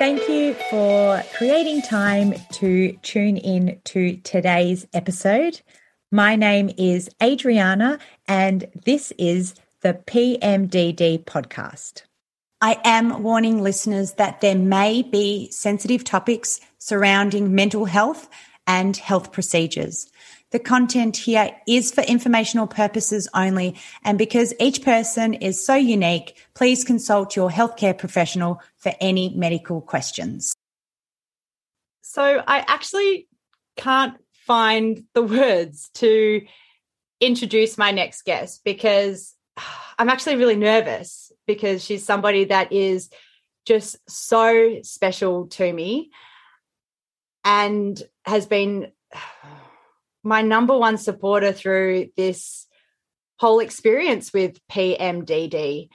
Thank you for creating time to tune in to today's episode. My name is Adriana, and this is the PMDD podcast. I am warning listeners that there may be sensitive topics surrounding mental health and health procedures. The content here is for informational purposes only. And because each person is so unique, please consult your healthcare professional for any medical questions. So I actually can't find the words to introduce my next guest because I'm actually really nervous because she's somebody that is just so special to me and has been my number one supporter through this whole experience with PMDD.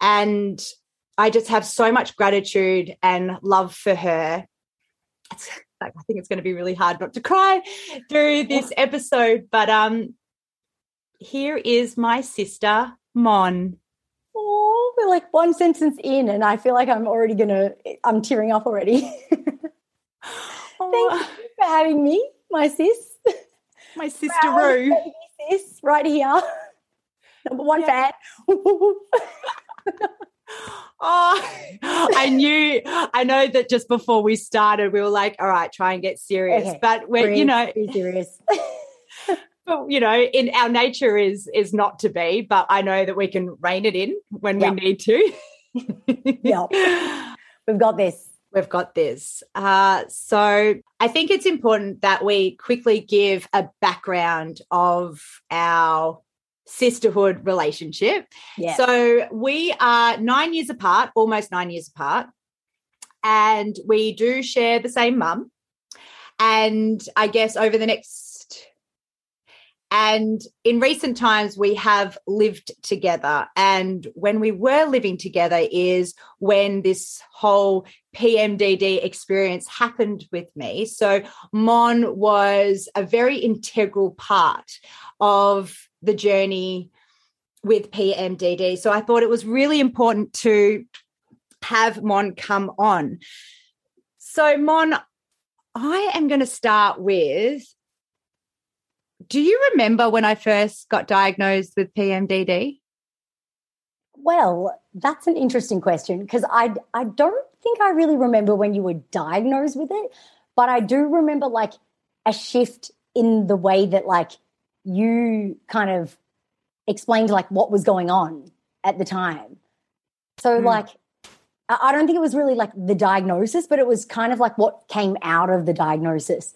And I just have so much gratitude and love for her. It's, I think it's going to be really hard not to cry through this episode, but um, here is my sister, Mon. Oh, we're like one sentence in, and I feel like I'm already gonna, I'm tearing up already. Thank you for having me, my sis. My sister. Sis, right here. Number one yeah. fan. oh, I knew, I know that just before we started, we were like, all right, try and get serious. Okay. But we're, you know, be serious. but you know, in our nature is is not to be, but I know that we can rein it in when yep. we need to. yeah. We've got this. We've got this. Uh, so I think it's important that we quickly give a background of our sisterhood relationship. Yeah. So we are nine years apart, almost nine years apart, and we do share the same mum. And I guess over the next and in recent times, we have lived together. And when we were living together, is when this whole PMDD experience happened with me. So, Mon was a very integral part of the journey with PMDD. So, I thought it was really important to have Mon come on. So, Mon, I am going to start with do you remember when I first got diagnosed with PMDD? Well, that's an interesting question because I I don't think I really remember when you were diagnosed with it, but I do remember like a shift in the way that like you kind of explained like what was going on at the time. So mm. like I don't think it was really like the diagnosis, but it was kind of like what came out of the diagnosis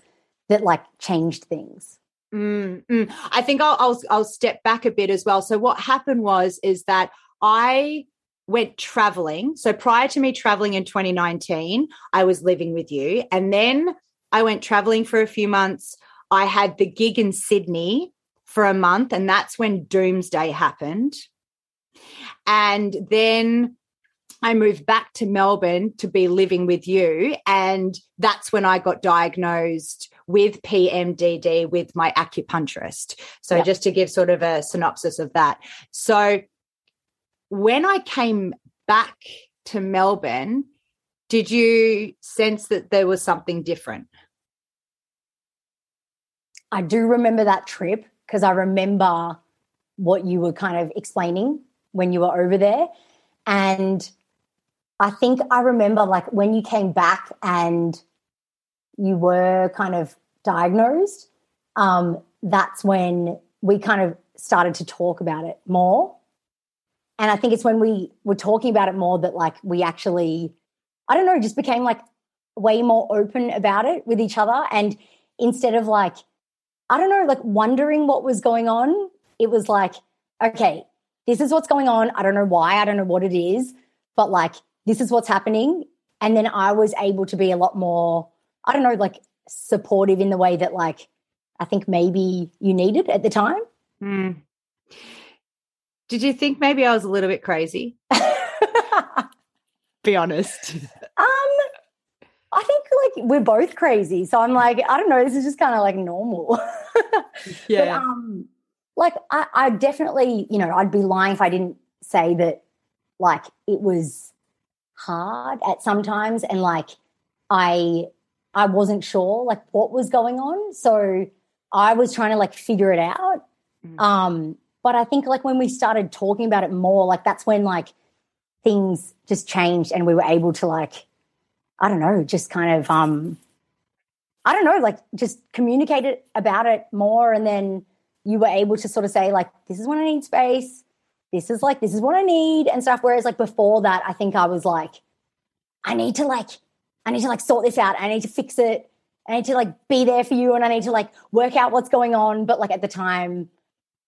that like changed things. Mm, mm. I think I'll, I'll I'll step back a bit as well. So what happened was is that I went traveling. So prior to me traveling in 2019, I was living with you, and then I went traveling for a few months. I had the gig in Sydney for a month, and that's when Doomsday happened. And then I moved back to Melbourne to be living with you. And that's when I got diagnosed with PMDD with my acupuncturist. So, just to give sort of a synopsis of that. So, when I came back to Melbourne, did you sense that there was something different? I do remember that trip because I remember what you were kind of explaining when you were over there. And I think I remember like when you came back and you were kind of diagnosed, um, that's when we kind of started to talk about it more. And I think it's when we were talking about it more that like we actually, I don't know, just became like way more open about it with each other. And instead of like, I don't know, like wondering what was going on, it was like, okay, this is what's going on. I don't know why. I don't know what it is, but like, this is what's happening. And then I was able to be a lot more, I don't know, like supportive in the way that like I think maybe you needed at the time. Mm. Did you think maybe I was a little bit crazy? Be honest. Um, I think like we're both crazy. So I'm like, I don't know, this is just kind of like normal. yeah. But, um, like I, I definitely, you know, I'd be lying if I didn't say that like it was hard at sometimes and like I I wasn't sure like what was going on. So I was trying to like figure it out. Mm. Um, but I think like when we started talking about it more, like that's when like things just changed and we were able to like, I don't know, just kind of um I don't know, like just communicate it about it more and then you were able to sort of say like this is when I need space. This is like this is what I need and stuff. Whereas like before that, I think I was like, I need to like I need to like sort this out. I need to fix it. I need to like be there for you and I need to like work out what's going on. But like at the time,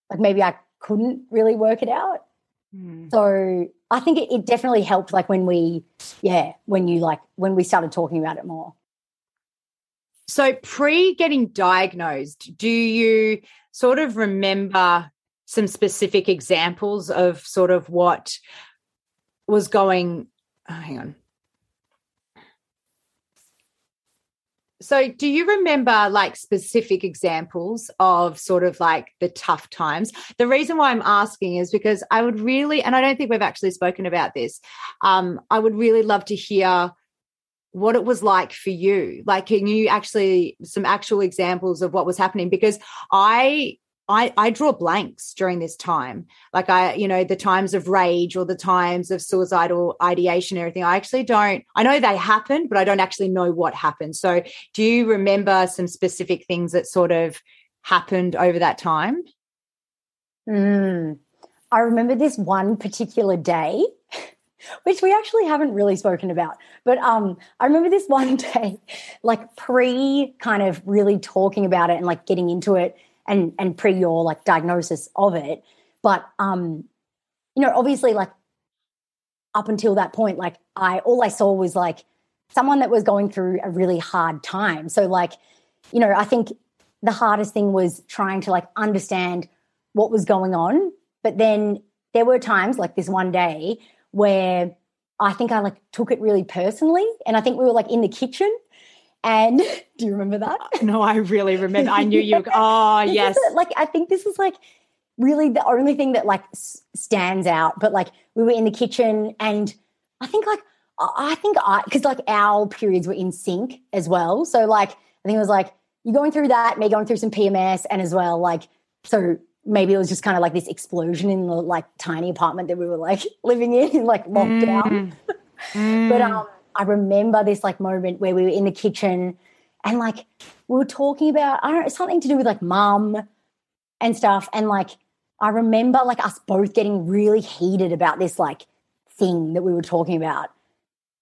like maybe I couldn't really work it out. Mm. So I think it, it definitely helped like when we, yeah, when you like, when we started talking about it more. So pre getting diagnosed, do you sort of remember some specific examples of sort of what was going oh, hang on So, do you remember like specific examples of sort of like the tough times? The reason why I'm asking is because I would really, and I don't think we've actually spoken about this, um, I would really love to hear what it was like for you. Like, can you actually, some actual examples of what was happening? Because I I, I draw blanks during this time. Like I, you know, the times of rage or the times of suicidal ideation and everything. I actually don't, I know they happened, but I don't actually know what happened. So do you remember some specific things that sort of happened over that time? Mm, I remember this one particular day, which we actually haven't really spoken about. But um, I remember this one day, like pre kind of really talking about it and like getting into it and and pre your like diagnosis of it. But um you know obviously like up until that point like i all i saw was like someone that was going through a really hard time. So like you know i think the hardest thing was trying to like understand what was going on. But then there were times like this one day where i think i like took it really personally. And i think we were like in the kitchen and do you remember that? Uh, no, I really remember. I knew you. Oh, yes. like, I think this is like really the only thing that like stands out. But like, we were in the kitchen, and I think like, I think I, because like our periods were in sync as well. So like, I think it was like, you going through that, me going through some PMS, and as well, like, so maybe it was just kind of like this explosion in the like tiny apartment that we were like living in, like lockdown. Mm. mm. but um, I remember this like moment where we were in the kitchen and like we were talking about I don't know something to do with like mum and stuff. And like I remember like us both getting really heated about this like thing that we were talking about.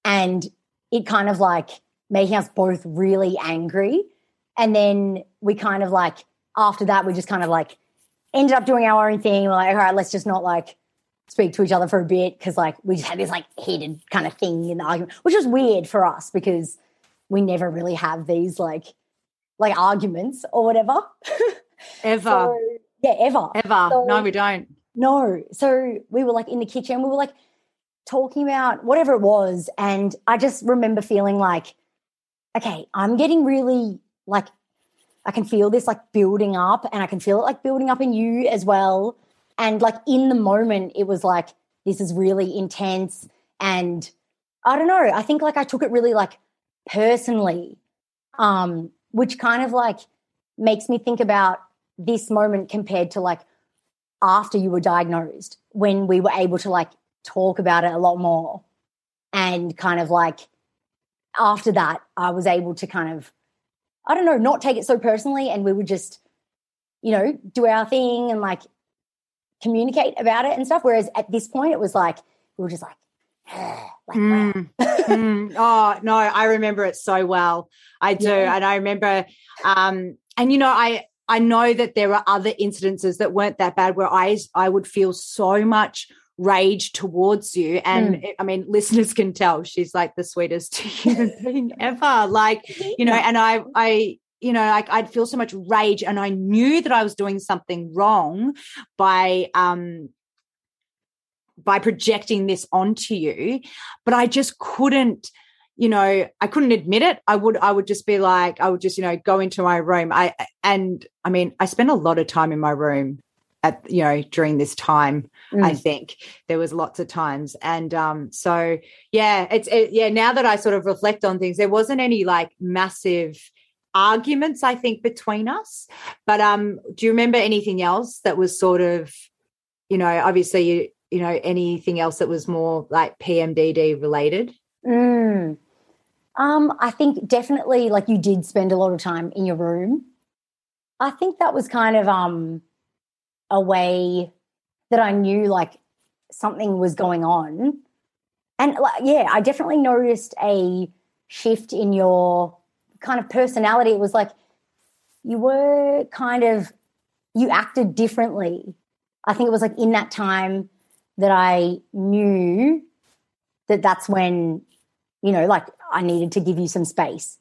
And it kind of like making us both really angry. And then we kind of like after that we just kind of like ended up doing our own thing. We're like all right let's just not like speak to each other for a bit because like we just had this like heated kind of thing in the argument, which was weird for us because we never really have these like like arguments or whatever. Ever. so, yeah, ever. Ever. So, no, we don't. No. So we were like in the kitchen, we were like talking about whatever it was. And I just remember feeling like, okay, I'm getting really like I can feel this like building up and I can feel it like building up in you as well. And like in the moment, it was like, this is really intense. And I don't know, I think like I took it really like personally, um, which kind of like makes me think about this moment compared to like after you were diagnosed when we were able to like talk about it a lot more and kind of like after that i was able to kind of i don't know not take it so personally and we would just you know do our thing and like communicate about it and stuff. Whereas at this point, it was like we were just like, like mm, mm. oh no, I remember it so well. I do, yeah. and I remember, um, and you know, I I know that there are other incidences that weren't that bad where I I would feel so much rage towards you and mm. i mean listeners can tell she's like the sweetest human being ever like you know and i i you know, like I'd feel so much rage and I knew that I was doing something wrong by um by projecting this onto you, but I just couldn't you know i couldn't admit it. I would i would just be like i would just you know go into my room. I and i mean i spent a lot of time in my room at you know during this time mm. i think. There was lots of times and um so yeah it's it, yeah now that i sort of reflect on things there wasn't any like massive arguments i think between us but um do you remember anything else that was sort of you know obviously you you know anything else that was more like pmdd related mm. um i think definitely like you did spend a lot of time in your room i think that was kind of um a way that I knew like something was going on. And like, yeah, I definitely noticed a shift in your kind of personality. It was like you were kind of, you acted differently. I think it was like in that time that I knew that that's when, you know, like I needed to give you some space.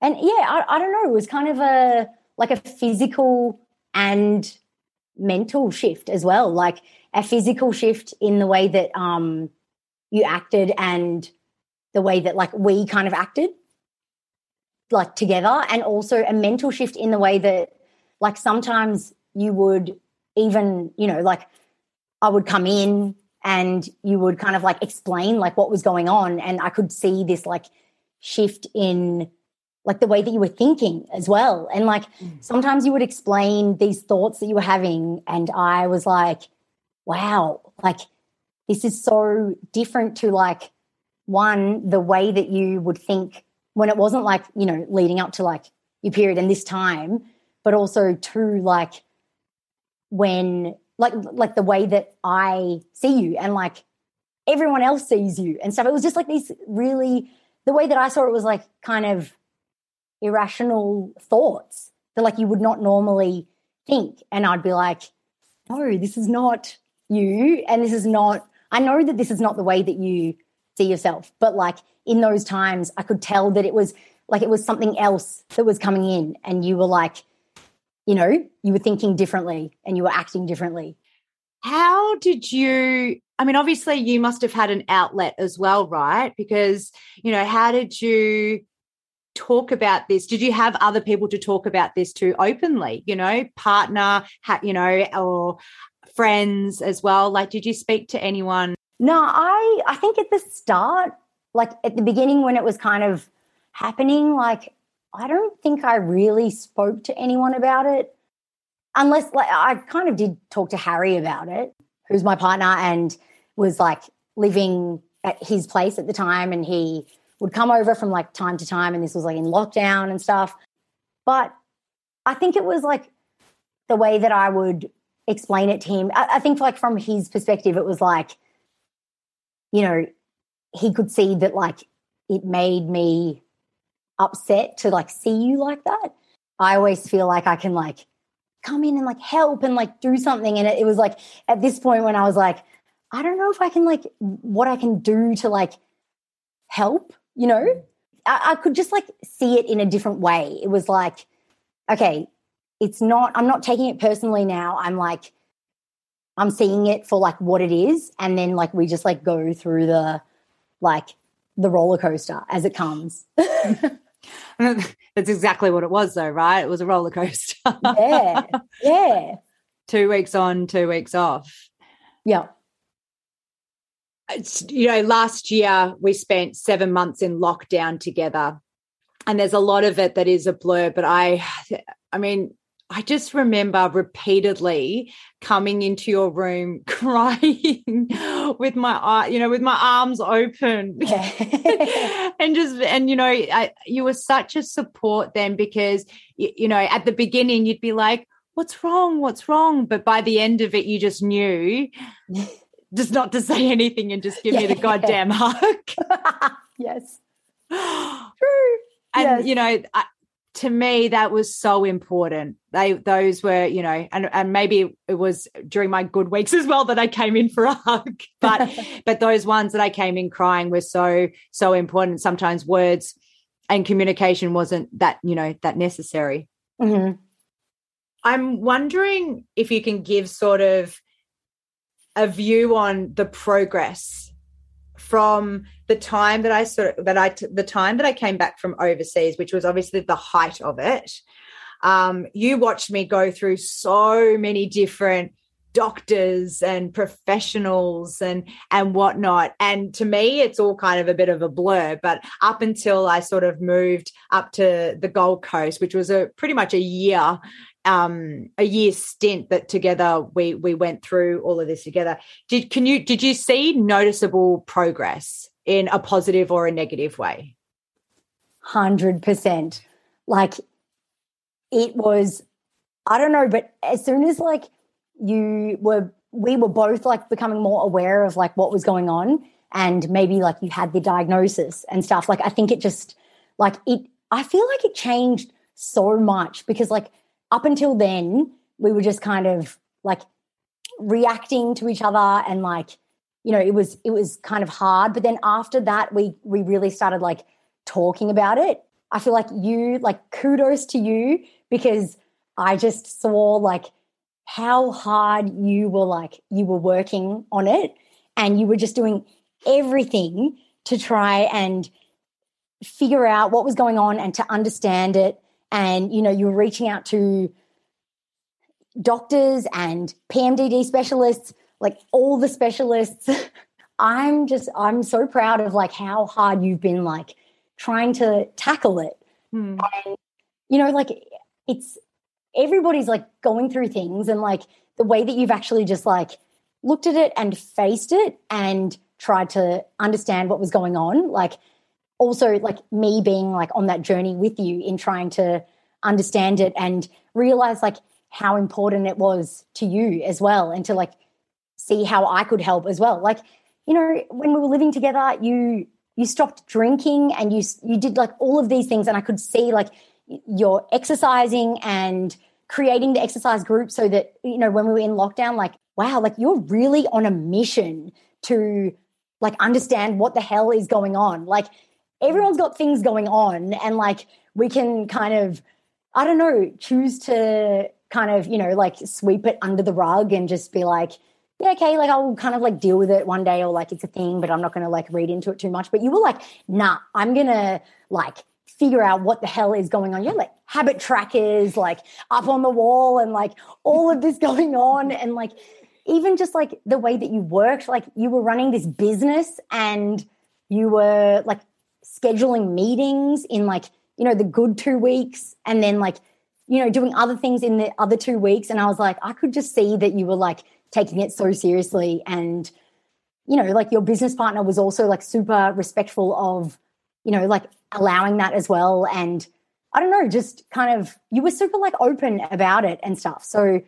And yeah, I, I don't know, it was kind of a, like a physical and mental shift as well, like a physical shift in the way that um, you acted and the way that like we kind of acted like together and also a mental shift in the way that like sometimes you would even you know like i would come in and you would kind of like explain like what was going on and i could see this like shift in like the way that you were thinking as well. And like mm. sometimes you would explain these thoughts that you were having, and I was like, wow, like this is so different to like one, the way that you would think when it wasn't like, you know, leading up to like your period and this time, but also to like when like like the way that I see you and like everyone else sees you and stuff. It was just like these really the way that I saw it was like kind of irrational thoughts that like you would not normally think. And I'd be like, no, this is not you. And this is not, I know that this is not the way that you see yourself. But like in those times, I could tell that it was like it was something else that was coming in. And you were like, you know, you were thinking differently and you were acting differently. How did you? I mean, obviously, you must have had an outlet as well, right? Because, you know, how did you talk about this? Did you have other people to talk about this to openly, you know, partner, you know, or friends as well? Like, did you speak to anyone? No, I, I think at the start, like at the beginning when it was kind of happening, like, I don't think I really spoke to anyone about it. Unless, like, I kind of did talk to Harry about it, who's my partner and was like living at his place at the time. And he, would come over from like time to time, and this was like in lockdown and stuff. But I think it was like the way that I would explain it to him. I, I think like from his perspective, it was like, you know, he could see that like it made me upset to like see you like that. I always feel like I can like come in and like help and like do something. And it, it was like at this point when I was like, I don't know if I can like what I can do to like help you know mm. I, I could just like see it in a different way it was like okay it's not i'm not taking it personally now i'm like i'm seeing it for like what it is and then like we just like go through the like the roller coaster as it comes. That's exactly what it was though right? It was a roller coaster. Yeah yeah. Two weeks on two weeks off. Yeah. It's, you know, last year we spent seven months in lockdown together. And there's a lot of it that is a blur, but I, I mean, I just remember repeatedly coming into your room crying with my eye, you know, with my arms open, yeah. and just and you know, I, you were such a support then because you, you know at the beginning you'd be like, "What's wrong? What's wrong?" But by the end of it, you just knew just not to say anything and just give yeah, me the goddamn hug. yes. True. And yes. you know, I, to me that was so important. They those were, you know, and and maybe it was during my good weeks as well that I came in for a hug. But but those ones that I came in crying were so so important. Sometimes words and communication wasn't that, you know, that necessary. Mm-hmm. I'm wondering if you can give sort of a view on the progress from the time that I sort of that I the time that I came back from overseas, which was obviously the height of it. Um, you watched me go through so many different doctors and professionals and and whatnot and to me it's all kind of a bit of a blur but up until i sort of moved up to the gold coast which was a pretty much a year um a year stint that together we we went through all of this together. Did can you did you see noticeable progress in a positive or a negative way? 100% like it was i don't know but as soon as like you were we were both like becoming more aware of like what was going on and maybe like you had the diagnosis and stuff like i think it just like it i feel like it changed so much because like up until then we were just kind of like reacting to each other and like you know it was it was kind of hard. But then after that we we really started like talking about it. I feel like you like kudos to you because i just saw like how hard you were like you were working on it. And you were just doing everything to try and figure out what was going on and to understand it and you know you were reaching out to doctors and PMDD specialists like all the specialists I'm just I'm so proud of like how hard you've been like trying to tackle it Hmm. and you know like it's everybody's like going through things and like the way that you've actually just like looked at it and faced it and tried to understand what was going on like also like me being like on that journey with you in trying to understand it and realize like how important it was to you as well and to like see how I could help as well. Like you know when we were living together you you stopped drinking and you you did like all of these things and I could see like you're exercising and creating the exercise group so that you know when we were in lockdown like wow like you're really on a mission to like understand what the hell is going on. Like everyone's got things going on and like we can kind of i don't know choose to kind of you know like sweep it under the rug and just be like yeah okay like i'll kind of like deal with it one day or like it's a thing but i'm not going to like read into it too much but you were like nah i'm gonna like figure out what the hell is going on. You're like habit trackers, like up on the wall, and like all of this going on. And like even just like the way that you worked, like you were running this business and you were like scheduling meetings in like, you know, the good two weeks and then like, you know, doing other things in the other two weeks. And I was like, I could just see that you were like taking it so seriously. And, you know, like your business partner was also like super respectful of, you know, like allowing that as well. And I don't know, just kind of, you were super like open about it and stuff. So,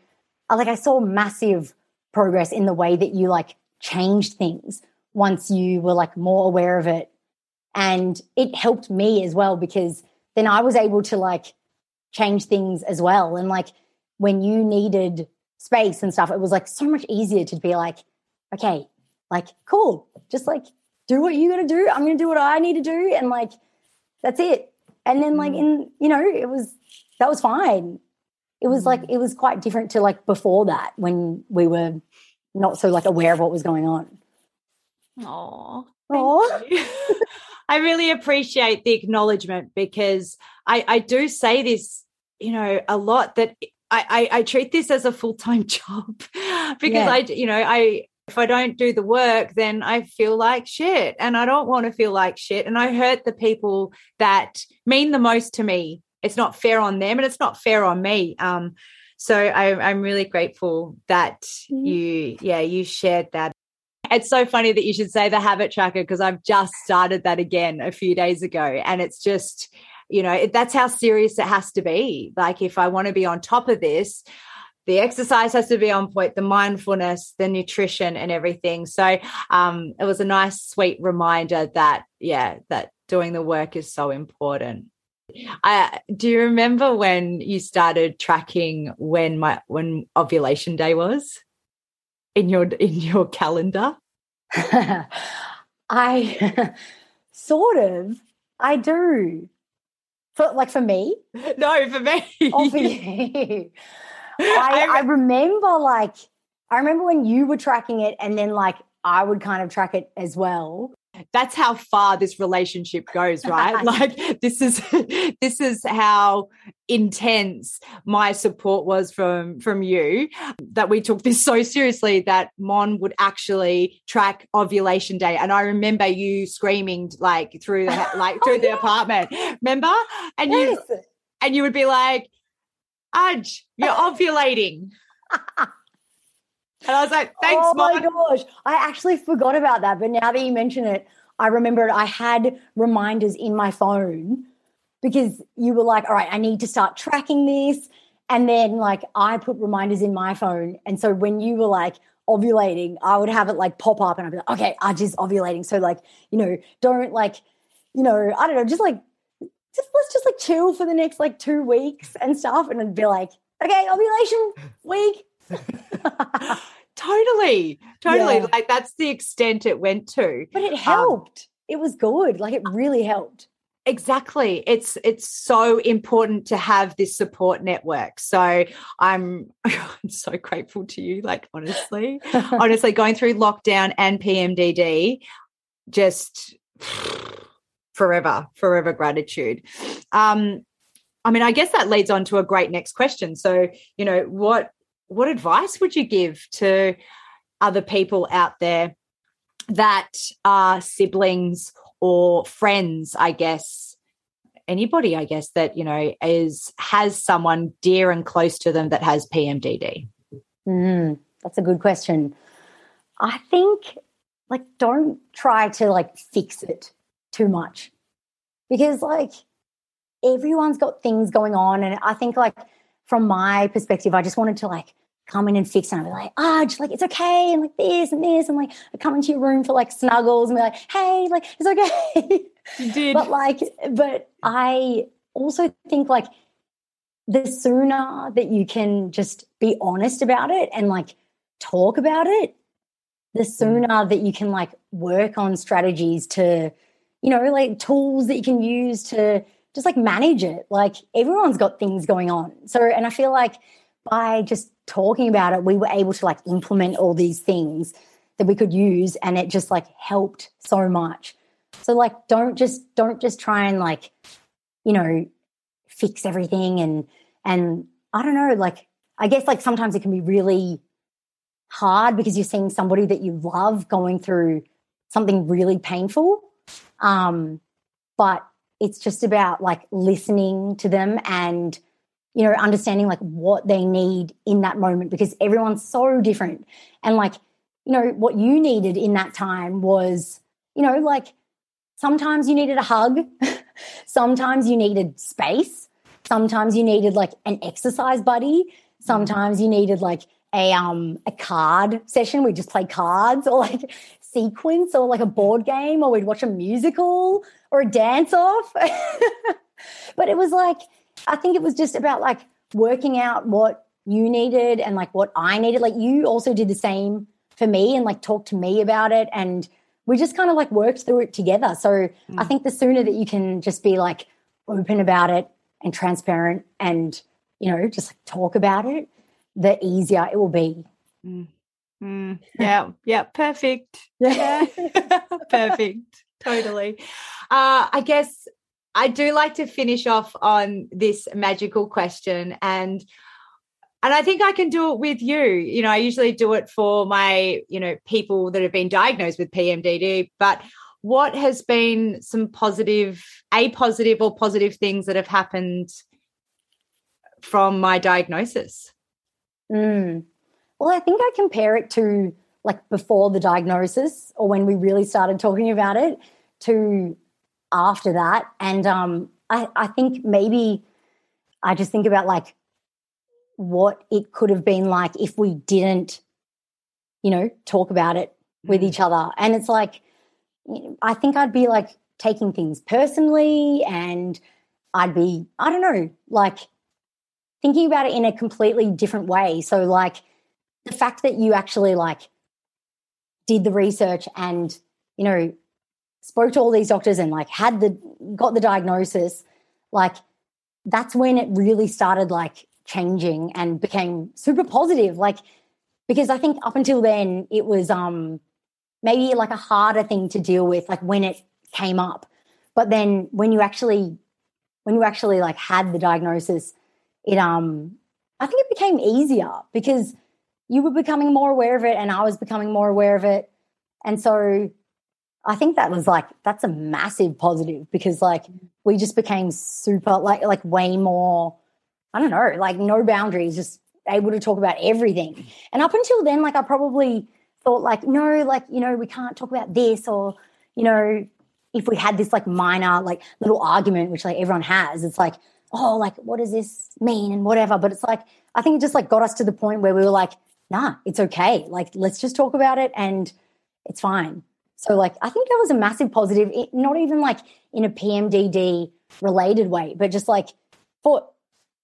uh, like, I saw massive progress in the way that you like changed things once you were like more aware of it. And it helped me as well because then I was able to like change things as well. And like when you needed space and stuff, it was like so much easier to be like, okay, like, cool, just like do what you got to do. I'm going to do what I need to do. And like, that's it. And then like mm. in, you know, it was, that was fine. It was like, mm. it was quite different to like before that when we were not so like aware of what was going on. Oh, Oh, I really appreciate the acknowledgement because I, I do say this, you know, a lot that I, I, I treat this as a full time job because Yeah. I, you know, I, if I don't do the work, then I feel like shit and I don't want to feel like shit. And I hurt the people that mean the most to me. It's not fair on them and it's not fair on me. Um, so I, I'm really grateful that Mhm. you, yeah, you shared that. It's so funny that you should say the habit tracker because I've just started that again a few days ago. And it's just, you know, it, that's how serious it has to be. Like, if I want to be on top of this, the exercise has to be on point, the mindfulness, the nutrition, and everything. So, um, it was a nice, sweet reminder that, yeah, that doing the work is so important. I, do you remember when you started tracking when my when ovulation day was in your in your calendar? I sort of, I do. For like for me, No, for me. or for you. I, I remember like I remember when you were tracking it and then like I would kind of track it as well. That's how far this relationship goes right? Like this is this is how intense my support was from from you that we took this so seriously that mon would actually track ovulation day. And i remember you screaming like through the like oh, through oh, the yeah. apartment. Remember? And yes. you and you would be like Aj, you're ovulating and I was like, thanks, Oh my gosh. I actually forgot about that. But now that you mention it, I remembered I had reminders in my phone because you were like, all right, I need to start tracking this. And then like I put reminders in my phone. And so when you were like ovulating, I would have it like pop up and I'd be like, okay, I just ovulating. So like, you know, don't like, you know, I don't know, just like just let's just like chill for the next like two weeks and stuff. And I'd be like, okay, ovulation week, totally, totally. Yeah. Like that's the extent it went to. But it um, helped. Um, it was good. Like it really helped. Exactly. It's it's so important to have this support network. So I'm I'm so grateful to you. Like honestly, honestly, going through lockdown and PMDD, just forever, forever gratitude. Um, I mean, I guess that leads on to a great next question. So, you know, what what advice would you give to other people out there that are siblings or friends, I guess? Anybody, I guess, that you know is has someone dear and close to them that has PMDD. Mm, that's a good question. I think, like, don't try to like fix it too much because, like, everyone's got things going on, and I think, like, from my perspective, I just wanted to like come in and fix. And I'd be like, ah, oh, just like, it's okay. And like this and this. And like, I come into your room for like snuggles and be like, hey, like, it's okay. You did. but like, but I also think like the sooner that you can just be honest about it and like talk about it, the mm. sooner that you can like work on strategies to, you know, like tools that you can use to just like manage it. Like everyone's got things going on. So, and I feel like by just talking about it, we were able to like implement all these things that we could use and it just like helped so much. So like don't just don't just try and like, you know, fix everything and and I don't know, like I guess like sometimes it can be really hard because you're seeing somebody that you love going through something really painful. Um, but it's just about like listening to them and you know, understanding like what they need in that moment because everyone's so different. And like, you know, what you needed in that time was, you know, like sometimes you needed a hug, sometimes you needed space, sometimes you needed like an exercise buddy, sometimes you needed like a um a card session. We just play cards or like sequence or like a board game or we'd watch a musical or a dance off. But it was like I think it was just about like working out what you needed and like what I needed. Like you also did the same for me and like talked to me about it. And we just kind of like worked through it together. So mm. I think the sooner that you can just be like open about it and transparent and, you know, just like talk about it, the easier it will be. Mm. Mm. Yeah. yeah. Perfect. Yeah. perfect. Totally. Uh, I guess I do like to finish off on this magical question and and I think I can do it with you. You know, I usually do it for my, you know, people that have been diagnosed with PMDD, but what has been some positive, a positive or positive things that have happened from my diagnosis? Mm. Well, I think I compare it to like before the diagnosis or when we really started talking about it to after that. And um, I, I think maybe I just think about like what it could have been like if we didn't, you know, talk about it with mm. each other. And it's like, I think I'd be like taking things personally and I'd be, I don't know, like thinking about it in a completely different way. So, like, the fact that you actually like did the research and, you know, spoke to all these doctors and like had the got the diagnosis like that's when it really started like changing and became super positive like because i think up until then it was um maybe like a harder thing to deal with, like when it came up. But then when you actually, when you actually like had the diagnosis, it um, I think it became easier because you were becoming more aware of it, and I was becoming more aware of it, and so I think that was like that's a massive positive because like mm. we just became super like like way more I don't know, like no boundaries, just able to talk about everything. And up until then, like I probably thought like, no, like, you know, we can't talk about this or, you know, if we had this like minor, like little argument, which like everyone has, it's like, oh, like, what does this mean and whatever. But it's like, I think it just like got us to the point where we were like, nah, it's okay. Like, let's just talk about it and it's fine. So, like, I think that was a massive positive, it, not even like in a PMDD related way, but just like for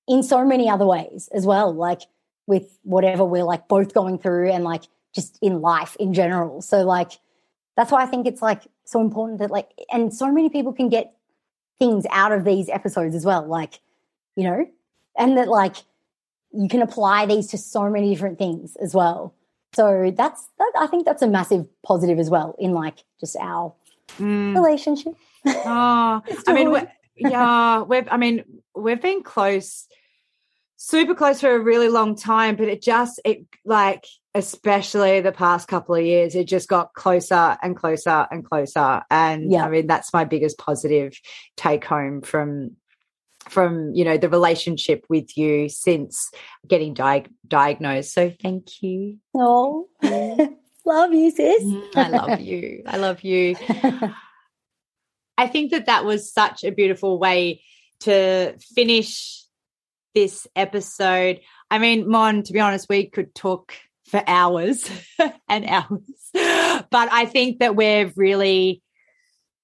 in so many other ways as well, like with whatever we're like both going through and like just in life in general. So like that's why I think it's like so important that like and so many people can get things out of these episodes as well. Like, you know, and that like you can apply these to so many different things as well. So that's that, I think that's a massive positive as well in like just our mm. relationship. Oh, I mean, yeah, we've I mean, we've been close super close for a really long time, but it just it like especially the past couple of years, it just got closer and closer and closer. And yeah. I mean, that's my biggest positive take home from from you know the relationship with you since getting di- diagnosed. So thank you. Oh, love you, sis. Mm, I love you. I love you. I think that that was such a beautiful way to finish this episode. I mean, Mon, to be honest, we could talk for hours and hours, but I think that we've really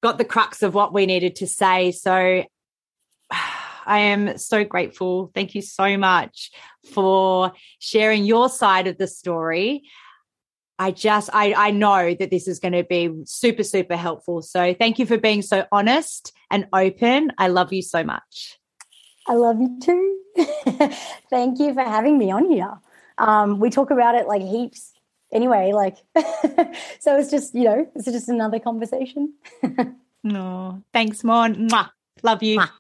got the crux of what we needed to say. So I am so grateful. Thank you so much for sharing your side of the story. I just I I know that this is going to be super super helpful. So thank you for being so honest and open. I love you so much. I love you too. Thank you for having me on here. Um, we talk about it like heaps anyway, like, so it's just, you know, it's just another conversation. no, thanks, Mon. Mwah. Love you. Mwah.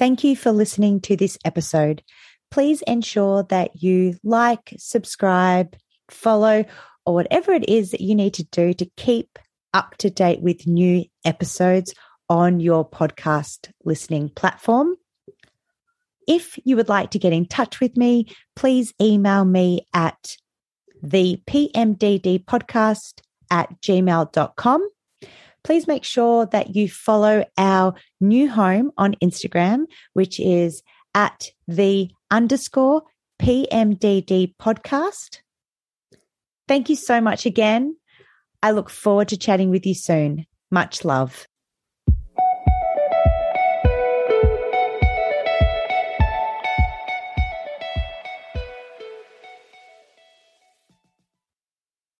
Thank you for listening to this episode. Please ensure that you like, subscribe, follow, or whatever it is that you need to do to keep up to date with new episodes on your podcast listening platform. If you would like to get in touch with me, please email me at the PMDD podcast at gmail.com. Please make sure that you follow our new home on Instagram, which is at the underscore PMDD podcast. Thank you so much again. I look forward to chatting with you soon. Much love.